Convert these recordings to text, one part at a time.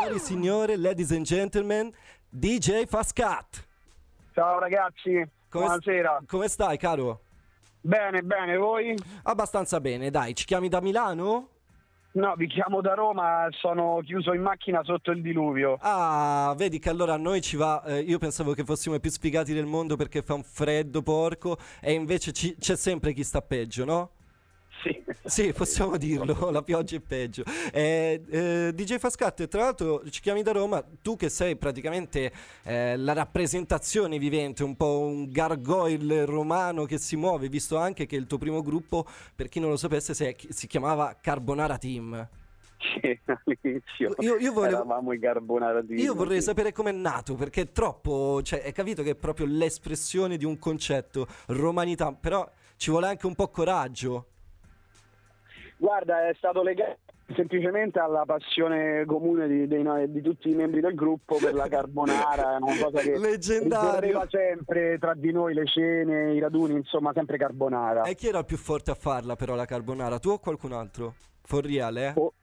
Signori e signore, ladies and gentlemen, DJ Fascat. Ciao ragazzi, Come, buonasera. Come stai, caro? Bene, bene, voi? Abbastanza bene, dai. Ci chiami da Milano? No, vi chiamo da Roma, sono chiuso in macchina sotto il diluvio. Ah, vedi che allora a noi ci va. eh, io pensavo che fossimo i più sfigati del mondo perché fa un freddo porco, e invece ci- c'è sempre chi sta peggio, no? Sì. Possiamo dirlo, la pioggia è peggio. Eh, eh, DJ Fascat, tra l'altro ci chiami da Roma, tu che sei praticamente eh, la rappresentazione vivente, un po' un gargoyle romano che si muove, visto anche che il tuo primo gruppo, per chi non lo sapesse, si, si chiamava Carbonara Team. All'inizio Io- io volevo- eravamo i carbonarati. Io vorrei sapere com'è nato, perché è troppo, cioè, hai capito che è proprio l'espressione di un concetto, romanità, però ci vuole anche un po' coraggio. Guarda, è stato legato semplicemente alla passione comune di, no- di tutti i membri del gruppo per la carbonara, è una cosa che Leggendario. ricorreva sempre tra di noi, le cene, i raduni, insomma, sempre carbonara. E chi era il più forte a farla però la carbonara? Tu o qualcun altro? For real, eh? Oh,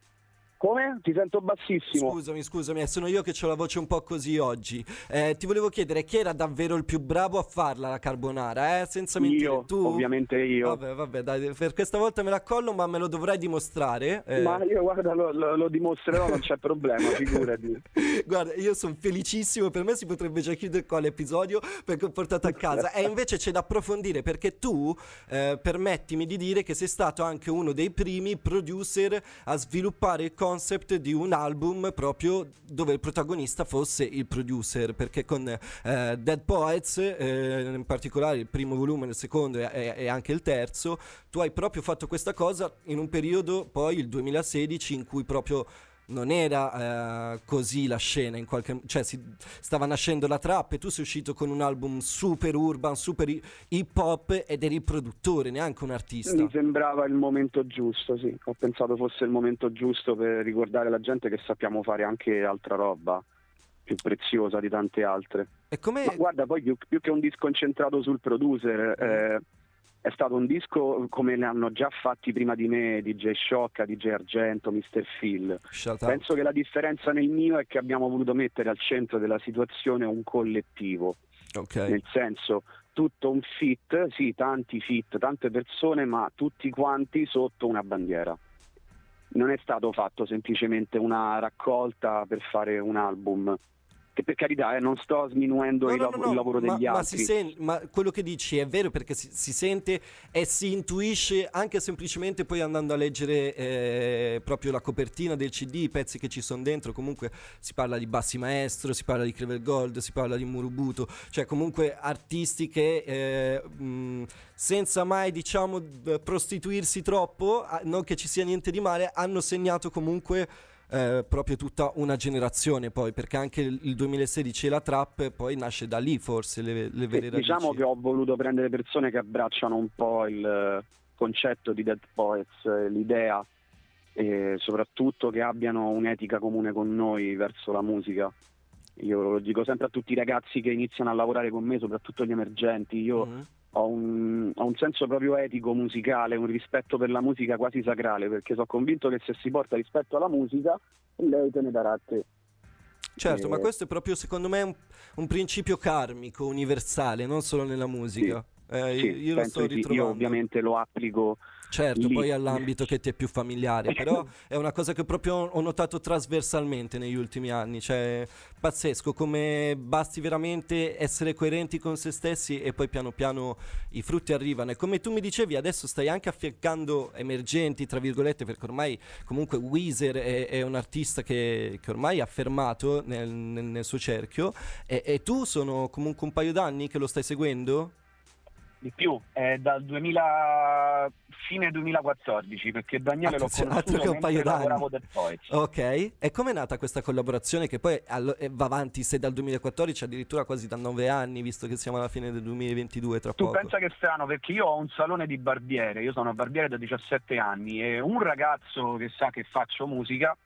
come? Ti sento bassissimo. Scusami, scusami, eh, sono io che ho la voce un po' così oggi. Eh, ti volevo chiedere chi era davvero il più bravo a farla la carbonara, eh? Senza mentire. Io, tu? ovviamente io. Vabbè, vabbè, dai, per questa volta me la collo, ma me lo dovrai dimostrare. eh. Ma io guarda lo, lo- lo dimostrerò, non c'è problema, figurati. Guarda, io sono felicissimo, per me si potrebbe già chiudere qua l'episodio perché ho portato a casa. E invece c'è da approfondire perché tu, eh, permettimi di dire che sei stato anche uno dei primi producer a sviluppare il concept di un album proprio dove il protagonista fosse il producer, perché con eh, Dead Poets, eh, in particolare il primo volume, il secondo e, e- anche il terzo, tu hai proprio fatto questa cosa in un periodo, poi il 2016, in cui proprio non era eh, così la scena in qualche cioè si, stava nascendo la trap e tu sei uscito con un album super urban super hi- hip hop ed eri il produttore neanche un artista Mi sembrava il momento giusto, sì. Ho pensato fosse il momento giusto per ricordare alla gente che sappiamo fare anche altra roba più preziosa di tante altre. e come Ma guarda, poi più, più che un disco incentrato sul producer, eh, è stato un disco come ne hanno già fatti prima di me DJ Sciocca, DJ Argento, Mr. Phil. Penso che la differenza nel mio è che abbiamo voluto mettere al centro della situazione un collettivo. ok nel senso tutto un fit, sì, tanti fit, tante persone, ma tutti quanti sotto una bandiera. Non è stato fatto semplicemente una raccolta per fare un album. Che per carità, eh, non sto sminuendo No, il, no, lav- no, il lavoro ma, degli ma altri. si sen- ma quello che dici è vero perché si, si sente e si intuisce anche semplicemente poi andando a leggere eh, proprio la copertina del CD, i pezzi che ci sono dentro. Comunque si parla di Bassi Maestro, si parla di Crevel Gold, si parla di Murubuto, cioè comunque artisti che eh, mh, senza mai diciamo prostituirsi troppo, non che ci sia niente di male, hanno segnato comunque eh, proprio tutta una generazione poi perché anche il il 2016 e la trap poi nasce da lì forse le, le vere Sì, diciamo che ho voluto prendere persone che abbracciano un po' il eh, concetto di Dead Poets, eh, l'idea e soprattutto che abbiano un'etica comune con noi verso la musica. Io lo dico sempre a tutti i ragazzi che iniziano a lavorare con me, soprattutto gli emergenti, io Mhm. Ho, un, ho un senso proprio etico, musicale, un rispetto per la musica quasi sacrale, perché sono convinto che se si porta rispetto alla musica, lei te ne darà a te. certo Eh, ma questo è proprio secondo me un, un principio karmico universale non solo nella musica Eh, Sì, io, io lo sto sì. ritrovando Io ovviamente lo applico Certo, lì. poi all'ambito che ti è più familiare, però è una cosa che proprio ho notato trasversalmente negli ultimi anni, cioè pazzesco come basti veramente essere coerenti con se stessi e poi piano piano i frutti arrivano. E come tu mi dicevi, adesso stai anche affiancando emergenti, tra virgolette, perché ormai comunque Weezer è, è un artista che, che ormai è affermato nel, nel- nel suo cerchio e, e tu sono comunque un paio d'anni che lo stai seguendo? Di più, è dal 2000, fine 2014, perché Daniele l'ho conosciuto che un paio lavoravo del Poets. Ok, e com'è nata questa collaborazione che poi eh, va avanti se dal 2014 addirittura quasi da 9 anni, visto che siamo alla fine del 2022 tra Tu poco. pensa che è strano perché io ho un salone di barbiere, io sono barbiere da 17 anni e un ragazzo che sa che faccio musica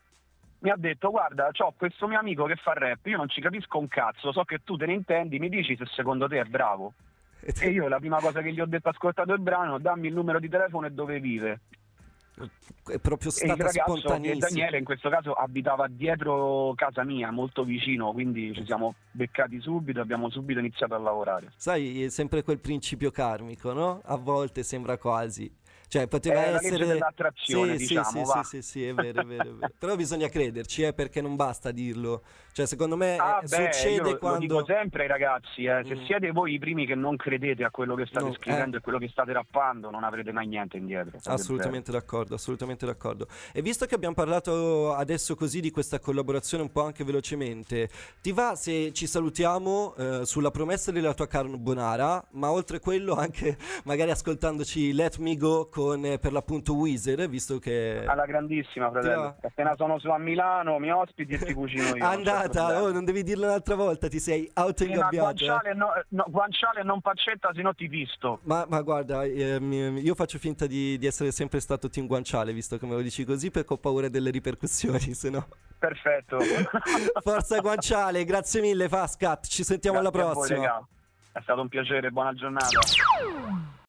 mi ha detto guarda ho questo mio amico che fa rap, io non ci capisco un cazzo, so che tu te ne intendi, mi dici se secondo te è bravo. E io la prima cosa che gli ho detto ascoltato il brano, dammi il numero di telefono e dove vive. è proprio stata e il ragazzo spontaneissima. Daniele in questo caso abitava dietro casa mia, molto vicino, quindi ci siamo beccati subito, abbiamo subito iniziato a lavorare. Sai, è sempre quel principio karmico, no? A volte sembra quasi. Cioè, poteva è essere. dell'attrazione, sì, diciamo, sì, sì, sì, sì, è vero, è vero, è vero. Però bisogna crederci, eh, perché non basta dirlo. Cioè, secondo me Ah, eh, beh, succede lo- quando. lo dico sempre ai ragazzi, eh, se Mm. siete voi i primi che non credete a quello che state No, scrivendo eh. e quello che state rappando, non avrete mai niente indietro. Assolutamente d'accordo, assolutamente d'accordo. E visto che abbiamo parlato adesso così di questa collaborazione un po' anche velocemente, ti va se ci salutiamo eh, sulla promessa della tua carbonara, ma oltre quello anche magari ascoltandoci Let Me Go con eh, per l'appunto Wizard, visto che... Alla grandissima, fratello. va? Appena sono su a Milano, mi ospiti e ti cucino io. non Andata, problema. oh, non devi dirlo un'altra volta, ti sei Sì, ma autoingabbiato. eh. guanciale, no, no, guanciale non pancetta, se no ti visto. Ma, ma guarda, ehm, io faccio finta di, di essere sempre stato team guanciale, visto che me lo dici così, perché ho paura delle ripercussioni, se no... Perfetto. Forza guanciale, grazie mille Fascat, ci sentiamo alla Grazie a voi, prossima. regà. È stato un piacere, buona giornata.